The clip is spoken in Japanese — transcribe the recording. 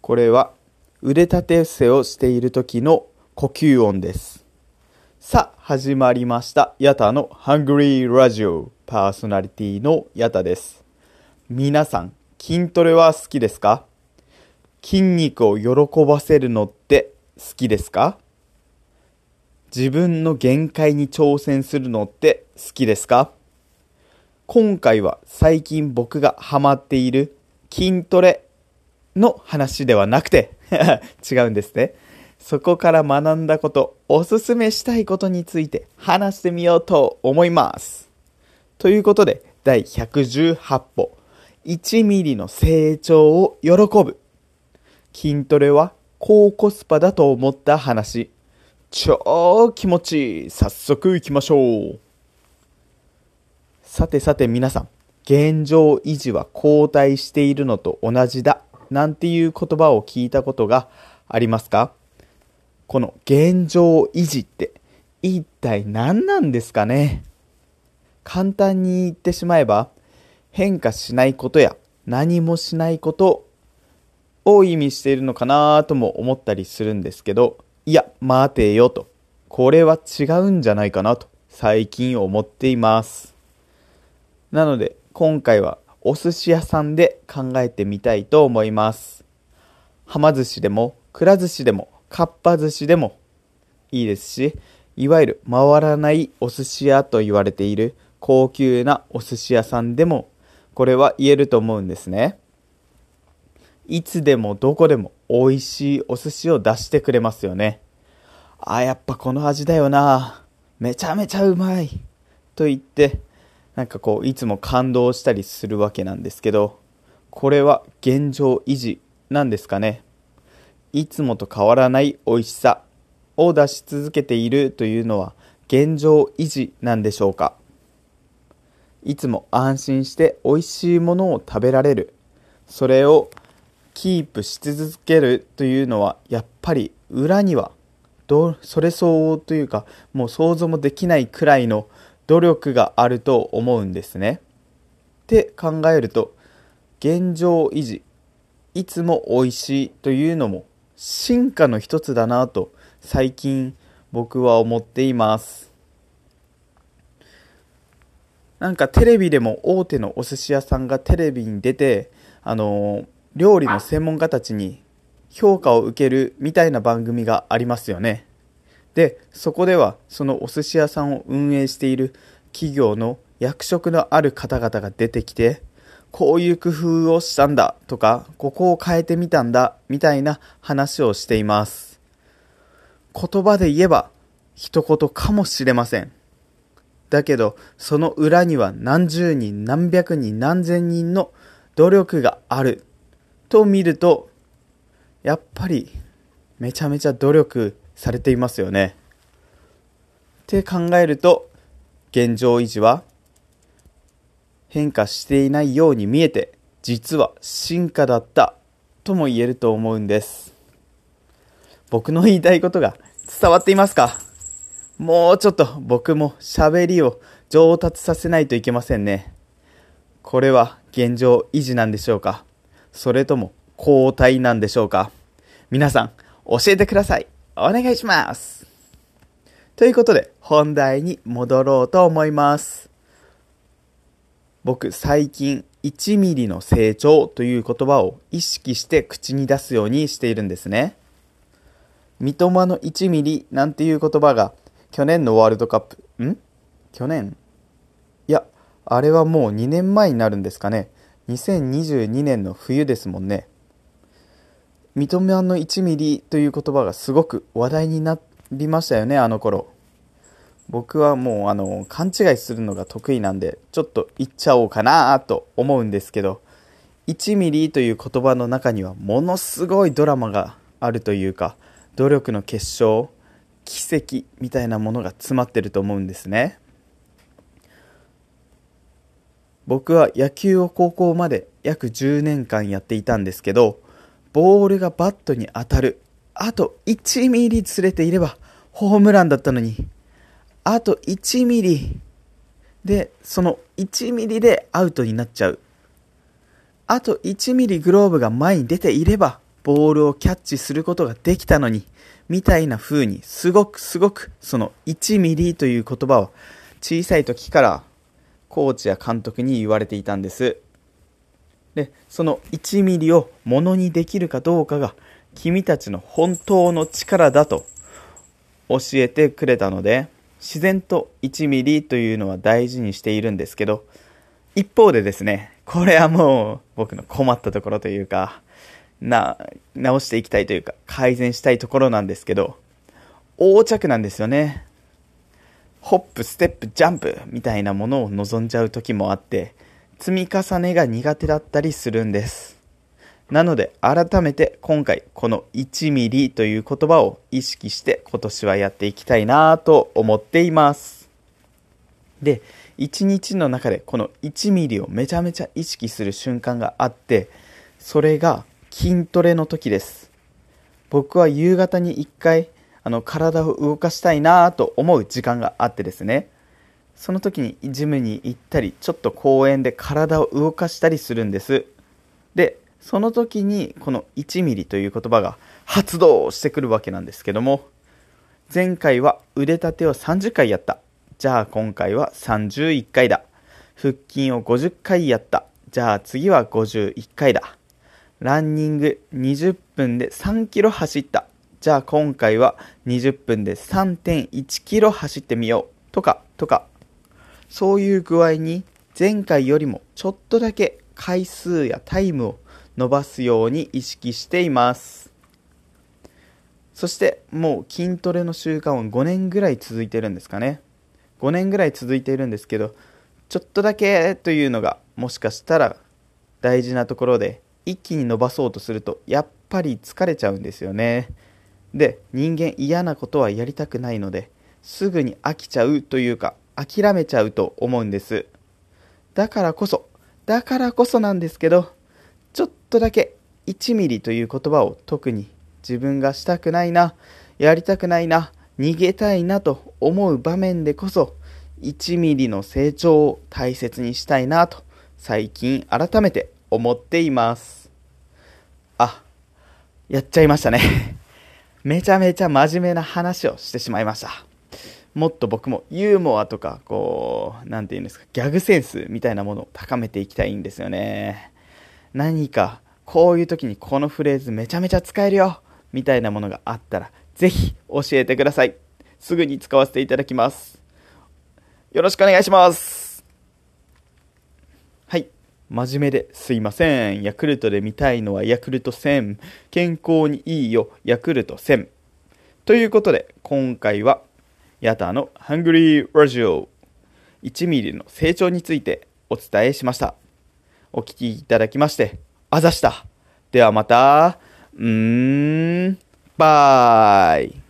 これは腕立て伏せをしている時の呼吸音です。さあ始まりました。ヤタのハングリーラジオ。パーソナリティのヤタです。皆さん筋トレは好きですか？筋肉を喜ばせるのって好きですか？自分の限界に挑戦するのって好きですか？今回は最近僕がハマっている筋トレの話ではなくて 違うんですね。そこから学んだこと、おすすめしたいことについて話してみようと思います。ということで、第118歩、1ミリの成長を喜ぶ。筋トレは高コスパだと思った話。超気持ちいい。早速行きましょう。さてさて皆さん、現状維持は後退しているのと同じだ。なんていう言葉を聞いたことがありますか？この現状維持って一体何なんですかね？簡単に言ってしまえば変化しないことや何もしないことを意味しているのかなとも思ったりするんですけどいや待てよと。これは違うんじゃないかなと最近思っています。なので今回はお寿司屋さんで考えてみたいと思います。はま寿司でも、くら寿司でも、かっぱ寿司でもいいですし、いわゆる回らないお寿司屋と言われている高級なお寿司屋さんでも、これは言えると思うんですね。いつでもどこでも美味しいお寿司を出してくれますよね。あ、やっぱこの味だよな。めちゃめちゃうまい。と言って、なんかこういつも感動したりするわけなんですけどこれは現状維持なんですかね。いつもと変わらない美味しさを出し続けているというのは現状維持なんでしょうか。いつも安心して美味しいものを食べられる。それをキープし続けるというのはやっぱり裏にはどそれ相応というかもう想像もできないくらいの努力があると思うんですね。って考えると現状維持いつも美味しいというのも進化の一つだなと最近僕は思っていますなんかテレビでも大手のお寿司屋さんがテレビに出てあの料理の専門家たちに評価を受けるみたいな番組がありますよねで、そこではそのお寿司屋さんを運営している企業の役職のある方々が出てきて、こういう工夫をしたんだとか、ここを変えてみたんだみたいな話をしています。言葉で言えば一言かもしれません。だけど、その裏には何十人、何百人、何千人の努力があると見ると、やっぱりめちゃめちゃ努力されていますよね。って考えると現状維持は変化していないように見えて実は進化だったとも言えると思うんです。僕の言いたいことが伝わっていますか？もうちょっと僕も喋りを上達させないといけませんね。これは現状維持なんでしょうか？それとも交代なんでしょうか？皆さん教えてください。お願いします。ということで、本題に戻ろうと思います。僕、最近、1ミリの成長という言葉を意識して口に出すようにしているんですね。三笘の1ミリなんていう言葉が去年のワールドカップ、ん？去年？いや、あれはもう2年前になるんですかね。2022年の冬ですもんね。三笘の1ミリという言葉がすごく話題になりましたよね、あの頃。僕はもうあの勘違いするのが得意なんで、ちょっと言っちゃおうかなと思うんですけど、1ミリという言葉の中にはものすごいドラマがあるというか、努力の結晶、奇跡みたいなものが詰まってると思うんですね。僕は野球を高校まで約10年間やっていたんですけど、ボールがバットに当たる。あと1ミリずれていればホームランだったのに、あと1ミリで、その1ミリでアウトになっちゃう。あと1ミリグローブが前に出ていれば、ボールをキャッチすることができたのに、みたいな風に、すごくすごく、その1ミリという言葉を小さい時からコーチや監督に言われていたんです。で、その1ミリをものにできるかどうかが君たちの本当の力だと教えてくれたので、自然と1ミリというのは大事にしているんですけど、一方でですね、これはもう僕の困ったところというか、な、直していきたいというか、改善したいところなんですけど、横着なんですよね。ホップ、ステップ、ジャンプみたいなものを望んじゃう時もあって、積み重ねが苦手だったりするんです。なので改めて今回この1ミリという言葉を意識して今年はやっていきたいなと思っています。で、1日の中でこの1ミリをめちゃめちゃ意識する瞬間があって、それが筋トレの時です。僕は夕方に1回あの体を動かしたいなと思う時間があってですね。その時にジムに行ったり、ちょっと公園で体を動かしたりするんです。で、その時にこの1ミリという言葉が発動してくるわけなんですけども、前回は腕立てを30回やった。じゃあ今回は31回だ。腹筋を50回やった。じゃあ次は51回だ。ランニング20分で3キロ走った。じゃあ今回は20分で3.1キロ走ってみよう。とか、とか、そういう具合に前回よりもちょっとだけ回数やタイムを伸ばすように意識しています。そしてもう筋トレの習慣は5年ぐらい続いてるんですかね。5年ぐらい続いているんですけどちょっとだけというのがもしかしたら大事なところで一気に伸ばそうとするとやっぱり疲れちゃうんですよね。で人間嫌なことはやりたくないのですぐに飽きちゃうというか諦めちゃうと思うんです。だからこそ、だからこそなんですけど、ちょっとだけ1ミリという言葉を特に自分がしたくないな、やりたくないな、逃げたいなと思う場面でこそ、1ミリの成長を大切にしたいなと最近改めて思っています。あ、やっちゃいましたね。めちゃめちゃ真面目な話をしてしまいました。もっと僕もユーモアとか、こう、なんて言うんですか、ギャグセンスみたいなものを高めていきたいんですよね。何か、こういう時にこのフレーズめちゃめちゃ使えるよみたいなものがあったら、ぜひ教えてください。すぐに使わせていただきます。よろしくお願いします。はい。真面目ですいません。ヤクルトで見たいのはヤクルト1000。健康にいいよ、ヤクルト1000。ということで、今回はヤタのハングリーラジオ1ミリの成長についてお伝えしました。お聴きいただきまして、あざした。ではまた、うーん、バイ。